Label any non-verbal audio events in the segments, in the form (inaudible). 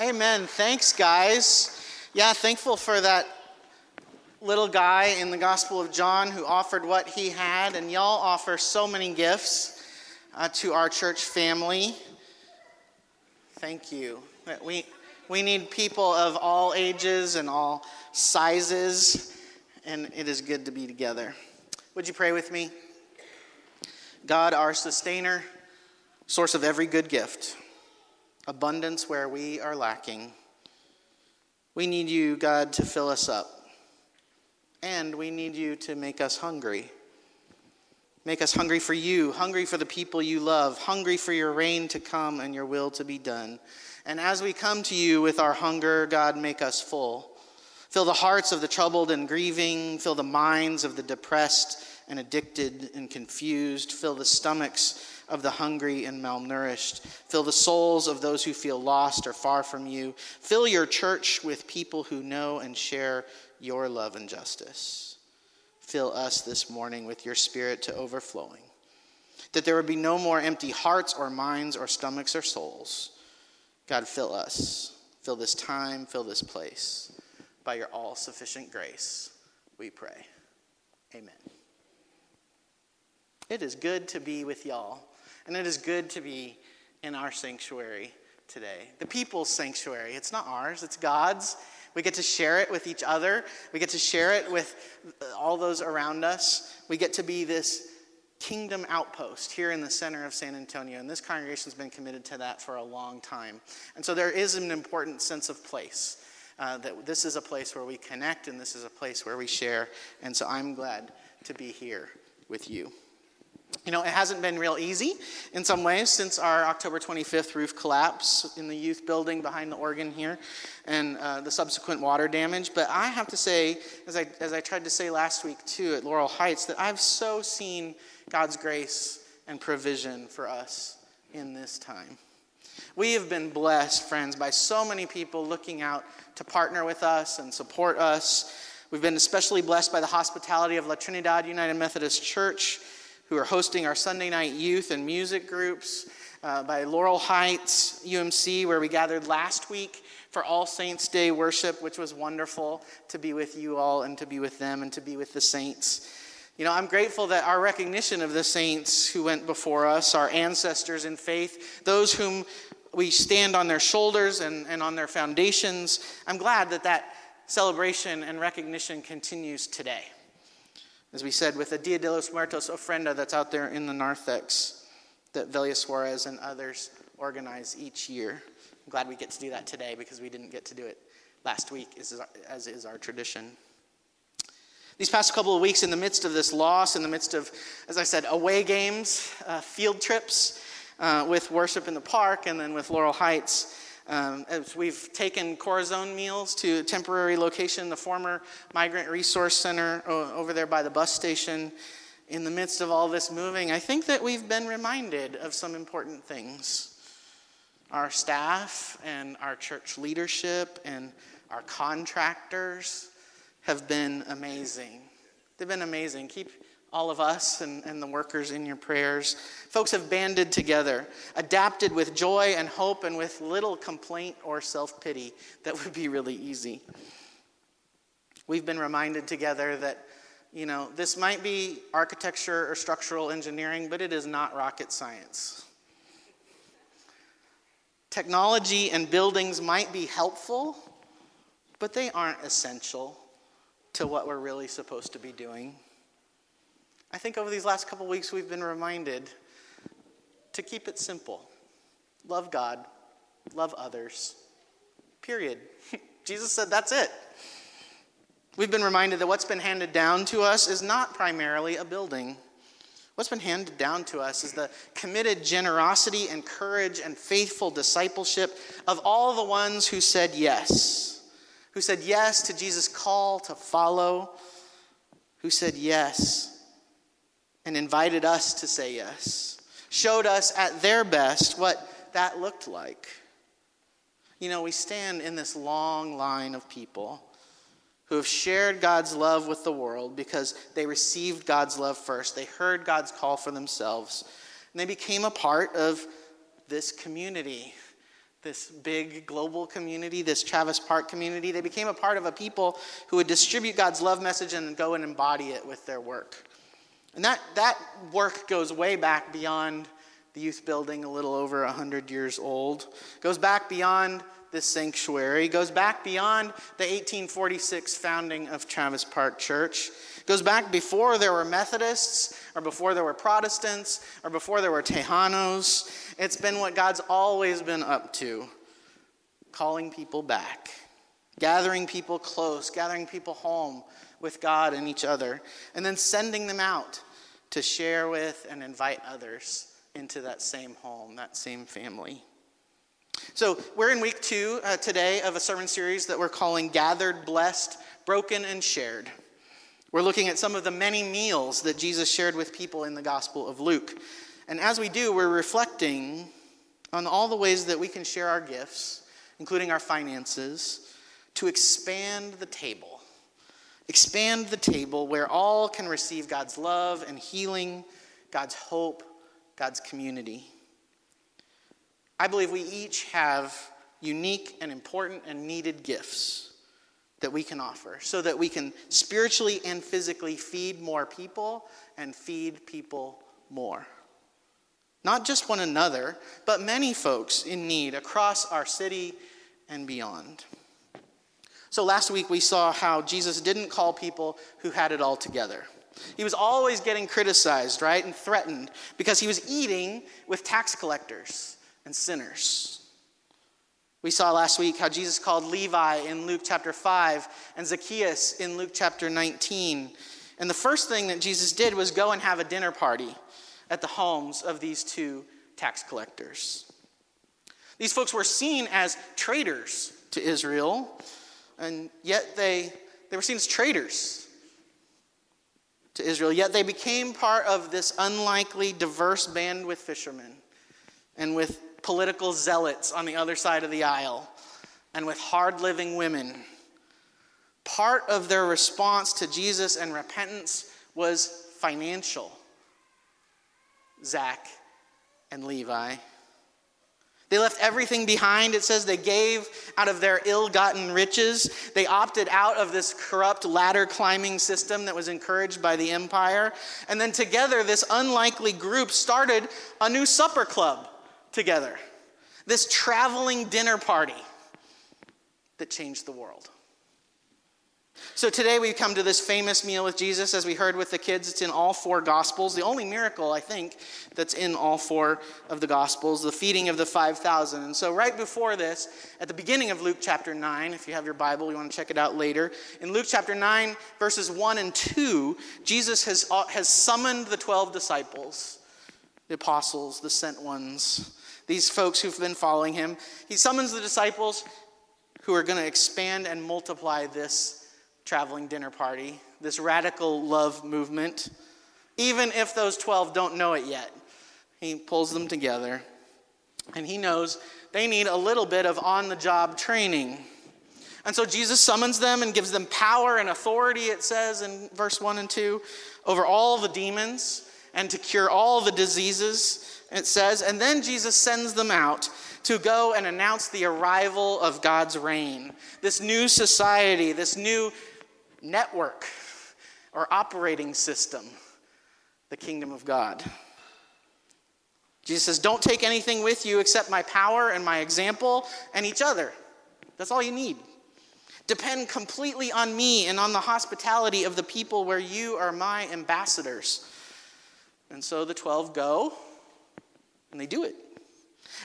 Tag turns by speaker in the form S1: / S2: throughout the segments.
S1: Amen. Thanks, guys. Yeah, thankful for that little guy in the Gospel of John who offered what he had, and y'all offer so many gifts uh, to our church family. Thank you. We, we need people of all ages and all sizes, and it is good to be together. Would you pray with me? God, our sustainer, source of every good gift abundance where we are lacking. We need you, God, to fill us up. And we need you to make us hungry. Make us hungry for you, hungry for the people you love, hungry for your reign to come and your will to be done. And as we come to you with our hunger, God, make us full. Fill the hearts of the troubled and grieving, fill the minds of the depressed and addicted and confused, fill the stomachs of the hungry and malnourished. Fill the souls of those who feel lost or far from you. Fill your church with people who know and share your love and justice. Fill us this morning with your spirit to overflowing, that there would be no more empty hearts or minds or stomachs or souls. God, fill us. Fill this time, fill this place. By your all sufficient grace, we pray. Amen. It is good to be with y'all. And it is good to be in our sanctuary today. The people's sanctuary. It's not ours, it's God's. We get to share it with each other. We get to share it with all those around us. We get to be this kingdom outpost here in the center of San Antonio. And this congregation's been committed to that for a long time. And so there is an important sense of place. Uh, that this is a place where we connect and this is a place where we share. And so I'm glad to be here with you. You know, it hasn't been real easy in some ways since our October 25th roof collapse in the youth building behind the organ here and uh, the subsequent water damage. But I have to say, as I, as I tried to say last week too at Laurel Heights, that I've so seen God's grace and provision for us in this time. We have been blessed, friends, by so many people looking out to partner with us and support us. We've been especially blessed by the hospitality of La Trinidad United Methodist Church who are hosting our Sunday night youth and music groups, uh, by Laurel Heights UMC, where we gathered last week for All Saints Day worship, which was wonderful to be with you all and to be with them and to be with the saints. You know, I'm grateful that our recognition of the saints who went before us, our ancestors in faith, those whom we stand on their shoulders and, and on their foundations, I'm glad that that celebration and recognition continues today as we said, with the Dia de los Muertos ofrenda that's out there in the narthex that Velia Suarez and others organize each year. I'm glad we get to do that today because we didn't get to do it last week, as is our tradition. These past couple of weeks, in the midst of this loss, in the midst of, as I said, away games, uh, field trips uh, with worship in the park, and then with Laurel Heights, um, as we've taken Corazon meals to a temporary location, the former Migrant Resource Center over there by the bus station, in the midst of all this moving, I think that we've been reminded of some important things. Our staff and our church leadership and our contractors have been amazing. They've been amazing. Keep all of us and, and the workers in your prayers. Folks have banded together, adapted with joy and hope and with little complaint or self pity that would be really easy. We've been reminded together that, you know, this might be architecture or structural engineering, but it is not rocket science. Technology and buildings might be helpful, but they aren't essential to what we're really supposed to be doing. I think over these last couple weeks, we've been reminded to keep it simple love God, love others, period. (laughs) Jesus said that's it. We've been reminded that what's been handed down to us is not primarily a building. What's been handed down to us is the committed generosity and courage and faithful discipleship of all the ones who said yes, who said yes to Jesus' call to follow, who said yes and invited us to say yes, showed us at their best what that looked like. You know, we stand in this long line of people who have shared God's love with the world because they received God's love first. They heard God's call for themselves, and they became a part of this community this big global community, this Travis Park community. They became a part of a people who would distribute God's love message and go and embody it with their work. And that, that work goes way back beyond the youth building, a little over 100 years old. Goes back beyond this sanctuary, goes back beyond the 1846 founding of Travis Park Church. Goes back before there were Methodists, or before there were Protestants, or before there were Tejanos. It's been what God's always been up to calling people back, gathering people close, gathering people home with God and each other, and then sending them out to share with and invite others into that same home, that same family. So, we're in week two uh, today of a sermon series that we're calling Gathered, Blessed, Broken, and Shared. We're looking at some of the many meals that Jesus shared with people in the Gospel of Luke. And as we do, we're reflecting on all the ways that we can share our gifts, including our finances, to expand the table. Expand the table where all can receive God's love and healing, God's hope, God's community. I believe we each have unique and important and needed gifts that we can offer so that we can spiritually and physically feed more people and feed people more. Not just one another, but many folks in need across our city and beyond. So last week we saw how Jesus didn't call people who had it all together. He was always getting criticized, right, and threatened because he was eating with tax collectors and sinners. We saw last week how Jesus called Levi in Luke chapter 5 and Zacchaeus in Luke chapter 19. And the first thing that Jesus did was go and have a dinner party at the homes of these two tax collectors. These folks were seen as traitors to Israel, and yet they, they were seen as traitors to Israel, yet they became part of this unlikely, diverse band with fishermen and with political zealots on the other side of the aisle and with hard living women. Part of their response to Jesus and repentance was financial. Zach and Levi. They left everything behind. It says they gave out of their ill gotten riches. They opted out of this corrupt ladder climbing system that was encouraged by the empire. And then together, this unlikely group started a new supper club together. This traveling dinner party that changed the world. So today we've come to this famous meal with Jesus, as we heard with the kids. It's in all four Gospels. The only miracle, I think, that's in all four of the Gospels, the feeding of the 5,000. And so, right before this, at the beginning of Luke chapter 9, if you have your Bible, you want to check it out later. In Luke chapter 9, verses 1 and 2, Jesus has, uh, has summoned the 12 disciples, the apostles, the sent ones these folks who've been following him. He summons the disciples who are going to expand and multiply this traveling dinner party, this radical love movement, even if those 12 don't know it yet. He pulls them together, and he knows they need a little bit of on the job training. And so Jesus summons them and gives them power and authority, it says in verse 1 and 2, over all the demons and to cure all the diseases it says, and then Jesus sends them out to go and announce the arrival of God's reign. This new society, this new network or operating system, the kingdom of God. Jesus says, Don't take anything with you except my power and my example and each other. That's all you need. Depend completely on me and on the hospitality of the people where you are my ambassadors. And so the 12 go and they do it.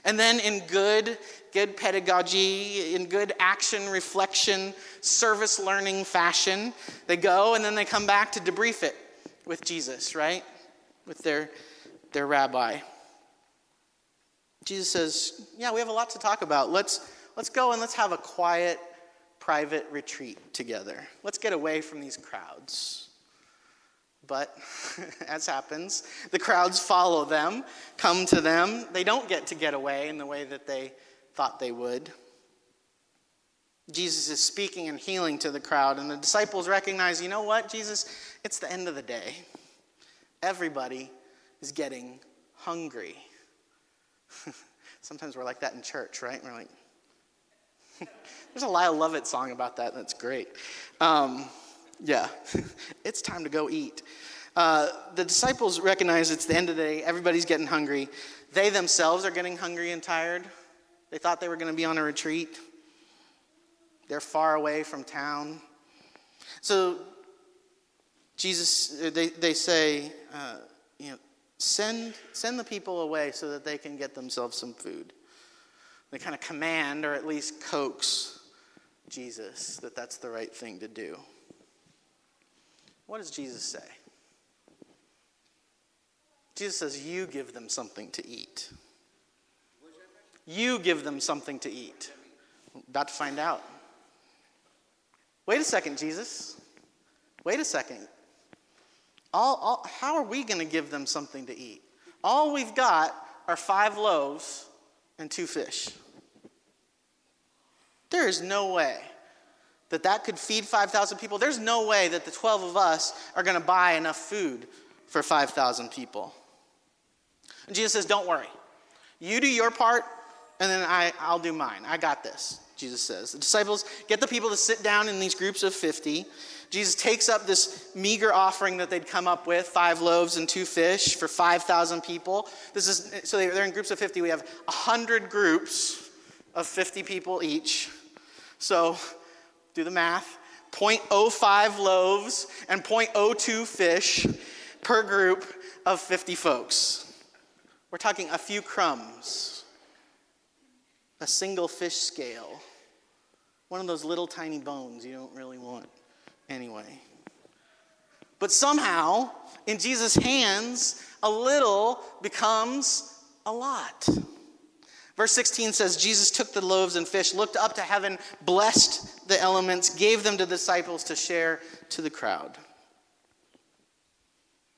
S1: And then in good, good pedagogy, in good action, reflection, service learning fashion, they go and then they come back to debrief it with Jesus, right? With their, their rabbi. Jesus says, Yeah, we have a lot to talk about. Let's, let's go and let's have a quiet, private retreat together. Let's get away from these crowds. But (laughs) as happens, the crowds follow them, come to them. They don't get to get away in the way that they thought they would. Jesus is speaking and healing to the crowd, and the disciples recognize you know what, Jesus? It's the end of the day. Everybody is getting hungry. (laughs) Sometimes we're like that in church, right? We're like, (laughs) there's a Lyle Lovett song about that. That's great. Um, yeah, (laughs) it's time to go eat. Uh, the disciples recognize it's the end of the day, everybody's getting hungry. They themselves are getting hungry and tired. They thought they were going to be on a retreat, they're far away from town. So, Jesus, uh, they, they say, uh, you know, send, send the people away so that they can get themselves some food. They kind of command, or at least coax Jesus that that's the right thing to do. What does Jesus say? Jesus says, You give them something to eat. You give them something to eat. About to find out. Wait a second, Jesus. Wait a second. All, all, how are we going to give them something to eat? All we've got are five loaves and two fish. There is no way that that could feed 5,000 people. There's no way that the 12 of us are going to buy enough food for 5,000 people. And Jesus says, Don't worry. You do your part, and then I, I'll do mine. I got this, Jesus says. The disciples get the people to sit down in these groups of 50. Jesus takes up this meager offering that they'd come up with five loaves and two fish for 5,000 people. This is, so they're in groups of 50. We have 100 groups of 50 people each. So do the math 0.05 loaves and 0.02 fish per group of 50 folks. We're talking a few crumbs, a single fish scale, one of those little tiny bones you don't really want anyway. But somehow, in Jesus' hands, a little becomes a lot. Verse 16 says Jesus took the loaves and fish, looked up to heaven, blessed the elements, gave them to the disciples to share to the crowd.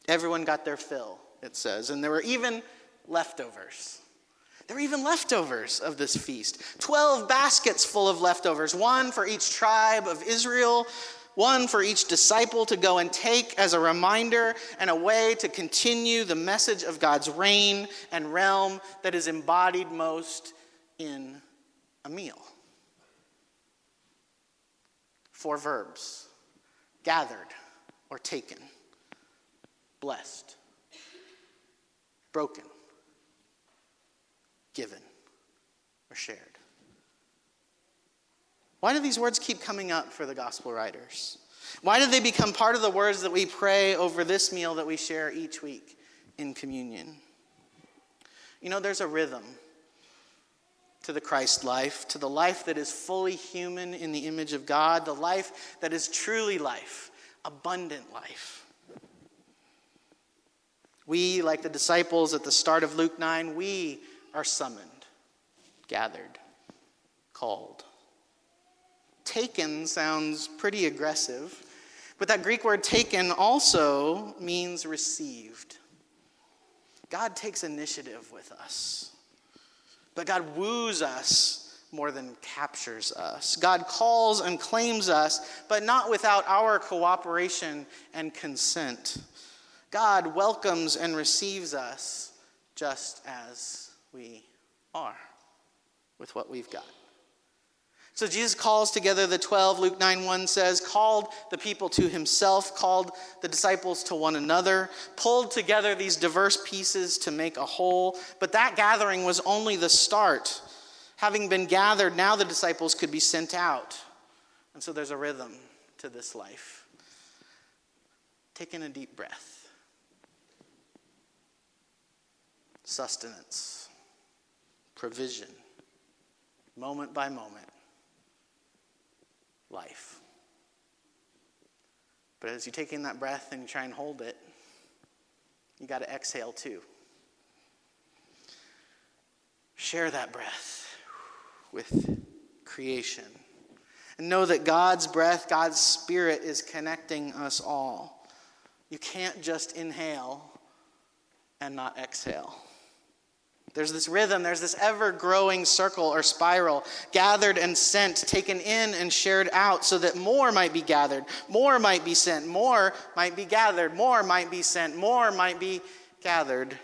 S1: Everyone got their fill, it says. And there were even leftovers. There were even leftovers of this feast 12 baskets full of leftovers, one for each tribe of Israel, one for each disciple to go and take as a reminder and a way to continue the message of God's reign and realm that is embodied most in a meal. Four verbs gathered or taken, blessed, broken, given, or shared. Why do these words keep coming up for the gospel writers? Why do they become part of the words that we pray over this meal that we share each week in communion? You know, there's a rhythm to the Christ life, to the life that is fully human in the image of God, the life that is truly life, abundant life. We, like the disciples at the start of Luke 9, we are summoned, gathered, called. Taken sounds pretty aggressive, but that Greek word taken also means received. God takes initiative with us, but God woos us more than captures us. God calls and claims us, but not without our cooperation and consent. God welcomes and receives us just as we are with what we've got. So Jesus calls together the 12, Luke 9 1 says, called the people to himself, called the disciples to one another, pulled together these diverse pieces to make a whole. But that gathering was only the start. Having been gathered, now the disciples could be sent out. And so there's a rhythm to this life. Taking a deep breath, sustenance provision, moment by moment, life. But as you take in that breath and you try and hold it, you got to exhale too. Share that breath with creation. And know that God's breath, God's spirit is connecting us all. You can't just inhale and not exhale. There's this rhythm, there's this ever growing circle or spiral, gathered and sent, taken in and shared out, so that more might be gathered, more might be sent, more might be gathered, more might be sent, more might be gathered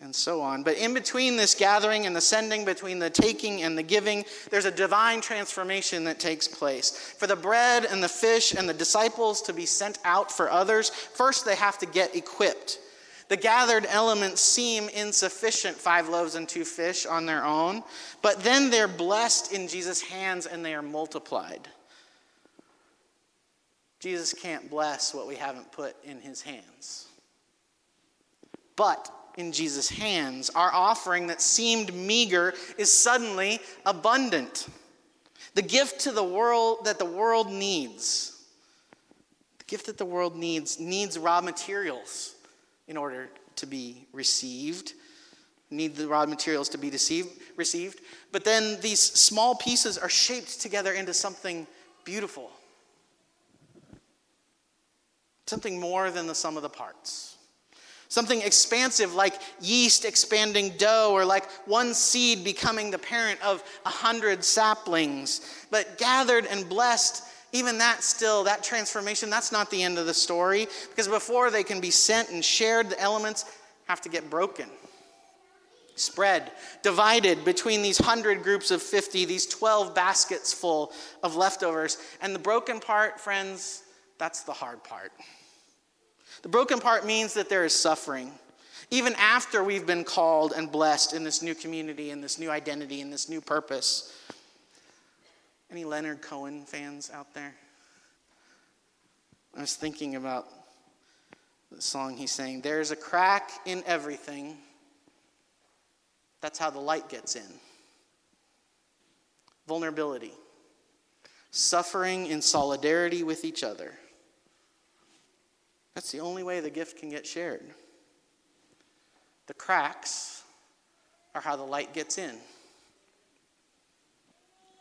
S1: and so on. But in between this gathering and the sending, between the taking and the giving, there's a divine transformation that takes place. For the bread and the fish and the disciples to be sent out for others, first they have to get equipped. The gathered elements seem insufficient, five loaves and two fish on their own, but then they're blessed in Jesus' hands and they are multiplied. Jesus can't bless what we haven't put in his hands. But in Jesus' hands, our offering that seemed meager is suddenly abundant. The gift to the world that the world needs, the gift that the world needs, needs raw materials in order to be received. Need the raw materials to be deceived, received. But then these small pieces are shaped together into something beautiful, something more than the sum of the parts. Something expansive like yeast expanding dough, or like one seed becoming the parent of a hundred saplings. But gathered and blessed, even that still, that transformation, that's not the end of the story. Because before they can be sent and shared, the elements have to get broken, spread, divided between these hundred groups of 50, these 12 baskets full of leftovers. And the broken part, friends, that's the hard part. The broken part means that there is suffering. Even after we've been called and blessed in this new community, in this new identity, in this new purpose. Any Leonard Cohen fans out there? I was thinking about the song he's saying. There's a crack in everything. That's how the light gets in. Vulnerability, suffering in solidarity with each other. That's the only way the gift can get shared. The cracks are how the light gets in,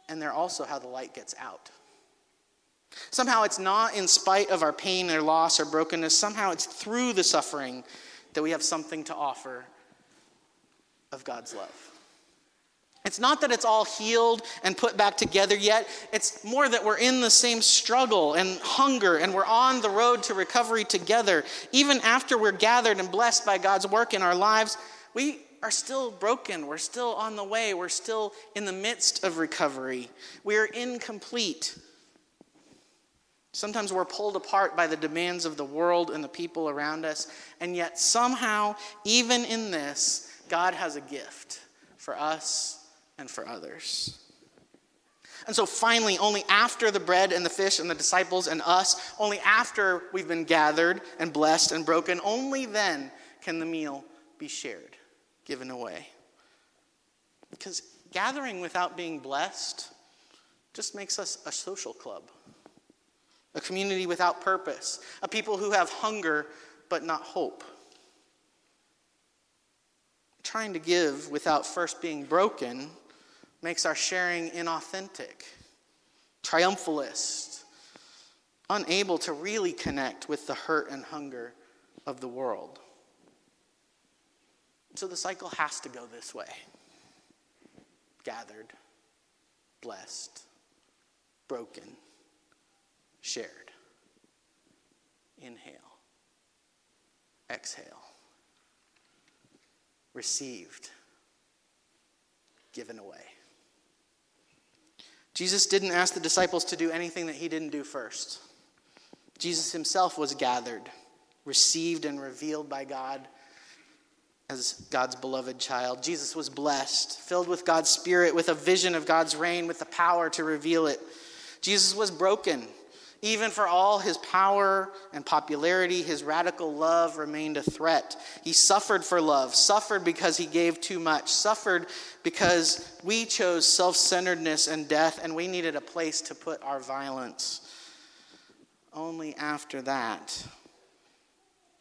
S1: and they're also how the light gets out. Somehow it's not in spite of our pain or loss or brokenness. Somehow it's through the suffering that we have something to offer of God's love. It's not that it's all healed and put back together yet. It's more that we're in the same struggle and hunger and we're on the road to recovery together. Even after we're gathered and blessed by God's work in our lives, we are still broken. We're still on the way. We're still in the midst of recovery. We are incomplete. Sometimes we're pulled apart by the demands of the world and the people around us. And yet, somehow, even in this, God has a gift for us and for others. And so finally, only after the bread and the fish and the disciples and us, only after we've been gathered and blessed and broken, only then can the meal be shared, given away. Because gathering without being blessed just makes us a social club, a community without purpose, a people who have hunger but not hope trying to give without first being broken makes our sharing inauthentic, triumphalist, unable to really connect with the hurt and hunger of the world. So the cycle has to go this way gathered, blessed, broken, shared. Inhale, exhale, received, given away. Jesus didn't ask the disciples to do anything that he didn't do first. Jesus himself was gathered, received, and revealed by God as God's beloved child. Jesus was blessed, filled with God's Spirit, with a vision of God's reign, with the power to reveal it. Jesus was broken, even for all his power and popularity, his radical love remained a threat. He suffered for love, suffered because he gave too much, suffered because we chose self centeredness and death, and we needed a place to put our violence. Only after that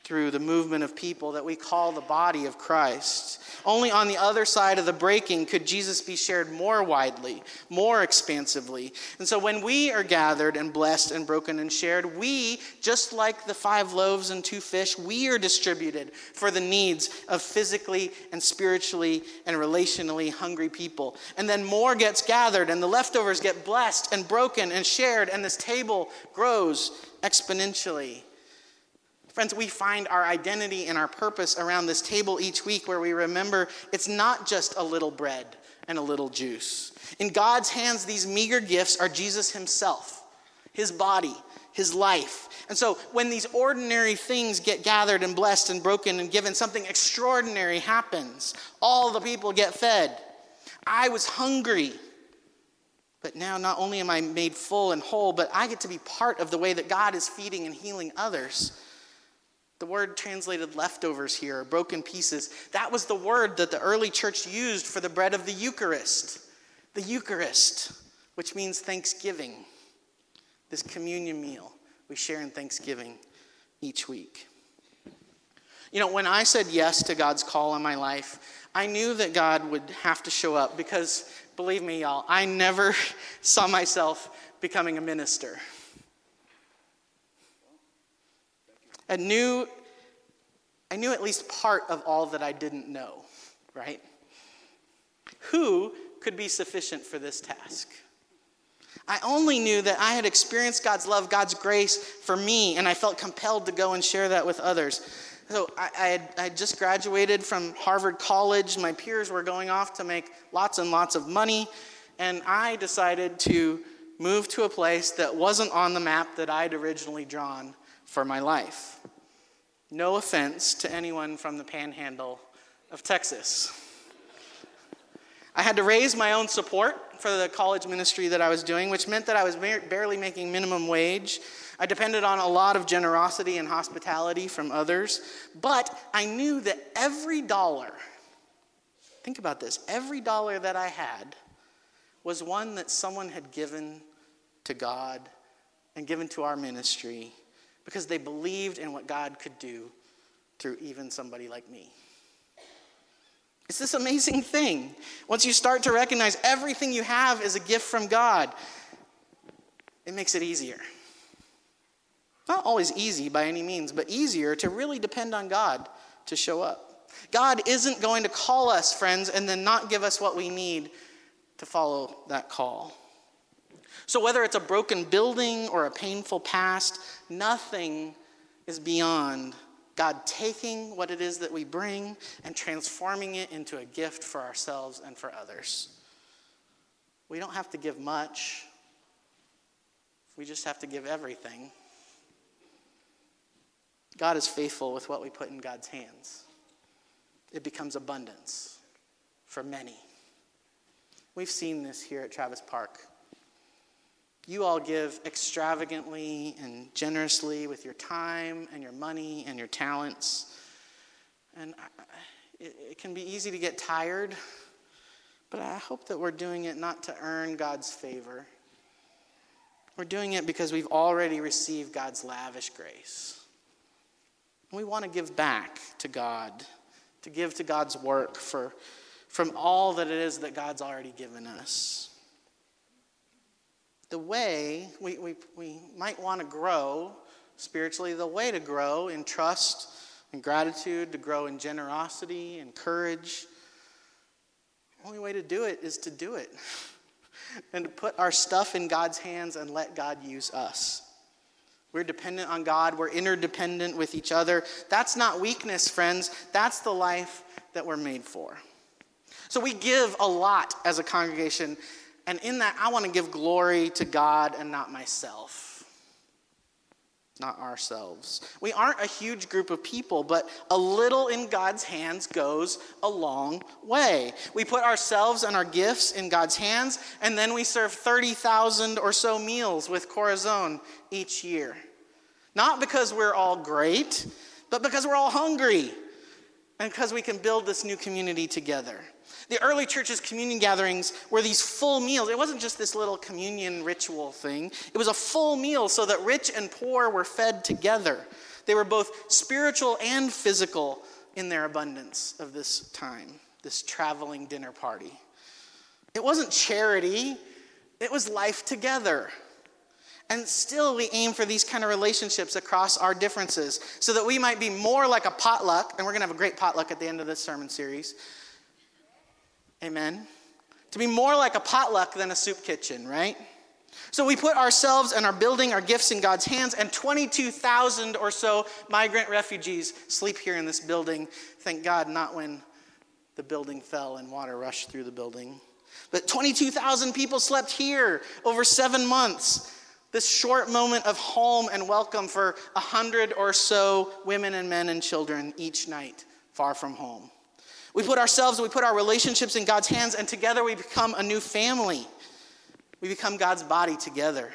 S1: through the movement of people that we call the body of Christ. Only on the other side of the breaking could Jesus be shared more widely, more expansively. And so when we are gathered and blessed and broken and shared, we, just like the five loaves and two fish, we are distributed for the needs of physically and spiritually and relationally hungry people. And then more gets gathered, and the leftovers get blessed and broken and shared, and this table grows exponentially Friends, we find our identity and our purpose around this table each week where we remember it's not just a little bread and a little juice. In God's hands, these meager gifts are Jesus Himself, His body, His life. And so when these ordinary things get gathered and blessed and broken and given, something extraordinary happens. All the people get fed. I was hungry. But now, not only am I made full and whole, but I get to be part of the way that God is feeding and healing others. The word translated leftovers here, broken pieces, that was the word that the early church used for the bread of the Eucharist. The Eucharist, which means thanksgiving, this communion meal we share in thanksgiving each week. You know, when I said yes to God's call in my life, I knew that God would have to show up because Believe me, y'all, I never (laughs) saw myself becoming a minister. I knew, I knew at least part of all that I didn't know, right? Who could be sufficient for this task? I only knew that I had experienced God's love, God's grace for me, and I felt compelled to go and share that with others. So I, I, had, I had just graduated from Harvard College. My peers were going off to make lots and lots of money. And I decided to move to a place that wasn't on the map that I'd originally drawn for my life. No offense to anyone from the panhandle of Texas. I had to raise my own support for the college ministry that I was doing, which meant that I was barely making minimum wage. I depended on a lot of generosity and hospitality from others, but I knew that every dollar, think about this, every dollar that I had was one that someone had given to God and given to our ministry because they believed in what God could do through even somebody like me. It's this amazing thing. Once you start to recognize everything you have is a gift from God, it makes it easier. Not always easy by any means, but easier to really depend on God to show up. God isn't going to call us, friends, and then not give us what we need to follow that call. So, whether it's a broken building or a painful past, nothing is beyond God taking what it is that we bring and transforming it into a gift for ourselves and for others. We don't have to give much, we just have to give everything. God is faithful with what we put in God's hands. It becomes abundance for many. We've seen this here at Travis Park. You all give extravagantly and generously with your time and your money and your talents. And it, it can be easy to get tired, but I hope that we're doing it not to earn God's favor. We're doing it because we've already received God's lavish grace. We want to give back to God, to give to God's work for, from all that it is that God's already given us. The way we, we, we might want to grow spiritually, the way to grow in trust and gratitude, to grow in generosity and courage, the only way to do it is to do it (laughs) and to put our stuff in God's hands and let God use us. We're dependent on God. We're interdependent with each other. That's not weakness, friends. That's the life that we're made for. So we give a lot as a congregation. And in that, I want to give glory to God and not myself not ourselves. We aren't a huge group of people, but a little in God's hands goes a long way. We put ourselves and our gifts in God's hands, and then we serve 30,000 or so meals with Corazon each year. Not because we're all great, but because we're all hungry and because we can build this new community together. The early church's communion gatherings were these full meals. It wasn't just this little communion ritual thing, it was a full meal so that rich and poor were fed together. They were both spiritual and physical in their abundance of this time, this traveling dinner party. It wasn't charity, it was life together. And still, we aim for these kind of relationships across our differences so that we might be more like a potluck, and we're going to have a great potluck at the end of this sermon series, Amen. To be more like a potluck than a soup kitchen, right? So we put ourselves and our building, our gifts in God's hands, and 22,000 or so migrant refugees sleep here in this building. Thank God, not when the building fell and water rushed through the building. But 22,000 people slept here over seven months. This short moment of home and welcome for a hundred or so women and men and children each night far from home. We put ourselves, we put our relationships in God's hands, and together we become a new family. We become God's body together.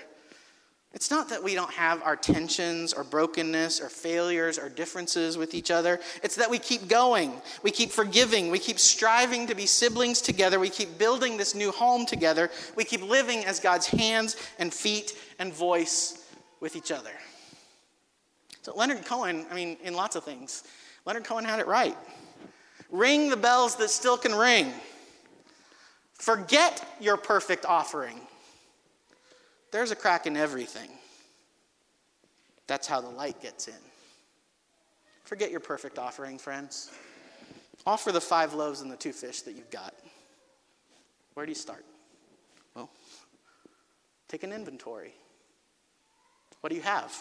S1: It's not that we don't have our tensions or brokenness or failures or differences with each other. It's that we keep going. We keep forgiving. We keep striving to be siblings together. We keep building this new home together. We keep living as God's hands and feet and voice with each other. So, Leonard Cohen, I mean, in lots of things, Leonard Cohen had it right. Ring the bells that still can ring. Forget your perfect offering. There's a crack in everything. That's how the light gets in. Forget your perfect offering, friends. Offer the five loaves and the two fish that you've got. Where do you start? Well, take an inventory. What do you have?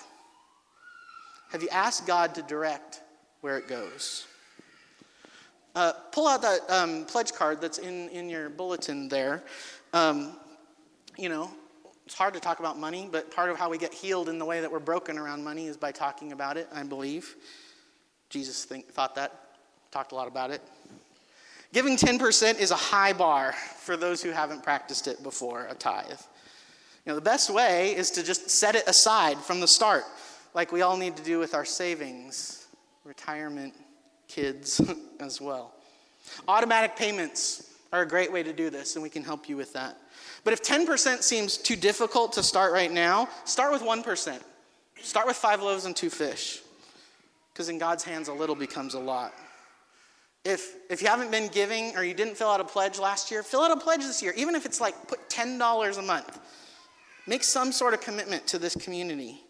S1: Have you asked God to direct where it goes? Uh, pull out that um, pledge card that's in, in your bulletin there. Um, you know, it's hard to talk about money, but part of how we get healed in the way that we're broken around money is by talking about it, I believe. Jesus think, thought that, talked a lot about it. Giving 10% is a high bar for those who haven't practiced it before, a tithe. You know, the best way is to just set it aside from the start, like we all need to do with our savings, retirement, kids (laughs) as well. Automatic payments are a great way to do this, and we can help you with that. But if 10% seems too difficult to start right now, start with 1%. Start with five loaves and two fish. Because in God's hands, a little becomes a lot. If, if you haven't been giving or you didn't fill out a pledge last year, fill out a pledge this year, even if it's like put $10 a month. Make some sort of commitment to this community.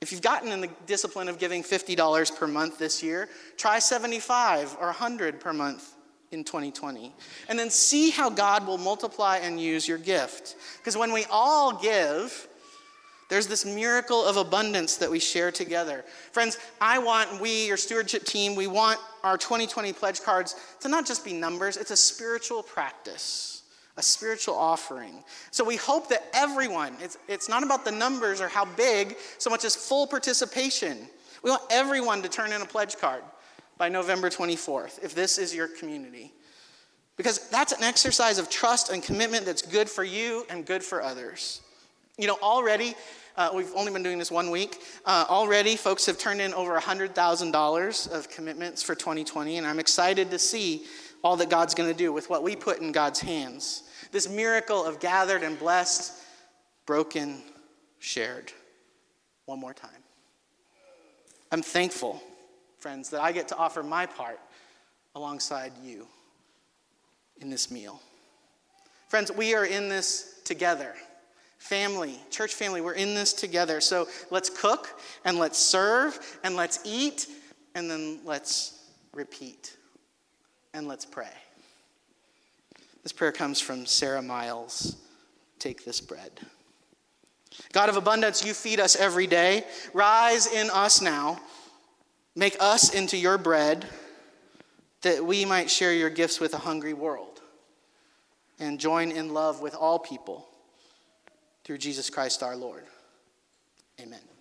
S1: If you've gotten in the discipline of giving $50 per month this year, try 75 or 100 per month in 2020. And then see how God will multiply and use your gift. Because when we all give, there's this miracle of abundance that we share together. Friends, I want we, your stewardship team, we want our 2020 pledge cards to not just be numbers, it's a spiritual practice, a spiritual offering. So we hope that everyone, it's, it's not about the numbers or how big so much as full participation. We want everyone to turn in a pledge card by November 24th, if this is your community. Because that's an exercise of trust and commitment that's good for you and good for others. You know, already, uh, we've only been doing this one week. Uh, already, folks have turned in over $100,000 of commitments for 2020, and I'm excited to see all that God's going to do with what we put in God's hands. This miracle of gathered and blessed, broken, shared. One more time. I'm thankful friends, that I get to offer my part alongside you in this meal. Friends, we are in this together. Family, church family, we're in this together. So let's cook and let's serve and let's eat and then let's repeat and let's pray. This prayer comes from Sara Miles. Take this bread. God of abundance, you feed us every day. Rise in us now Make us into your bread that we might share your gifts with a hungry world and join in love with all people through Jesus Christ our Lord. Amen.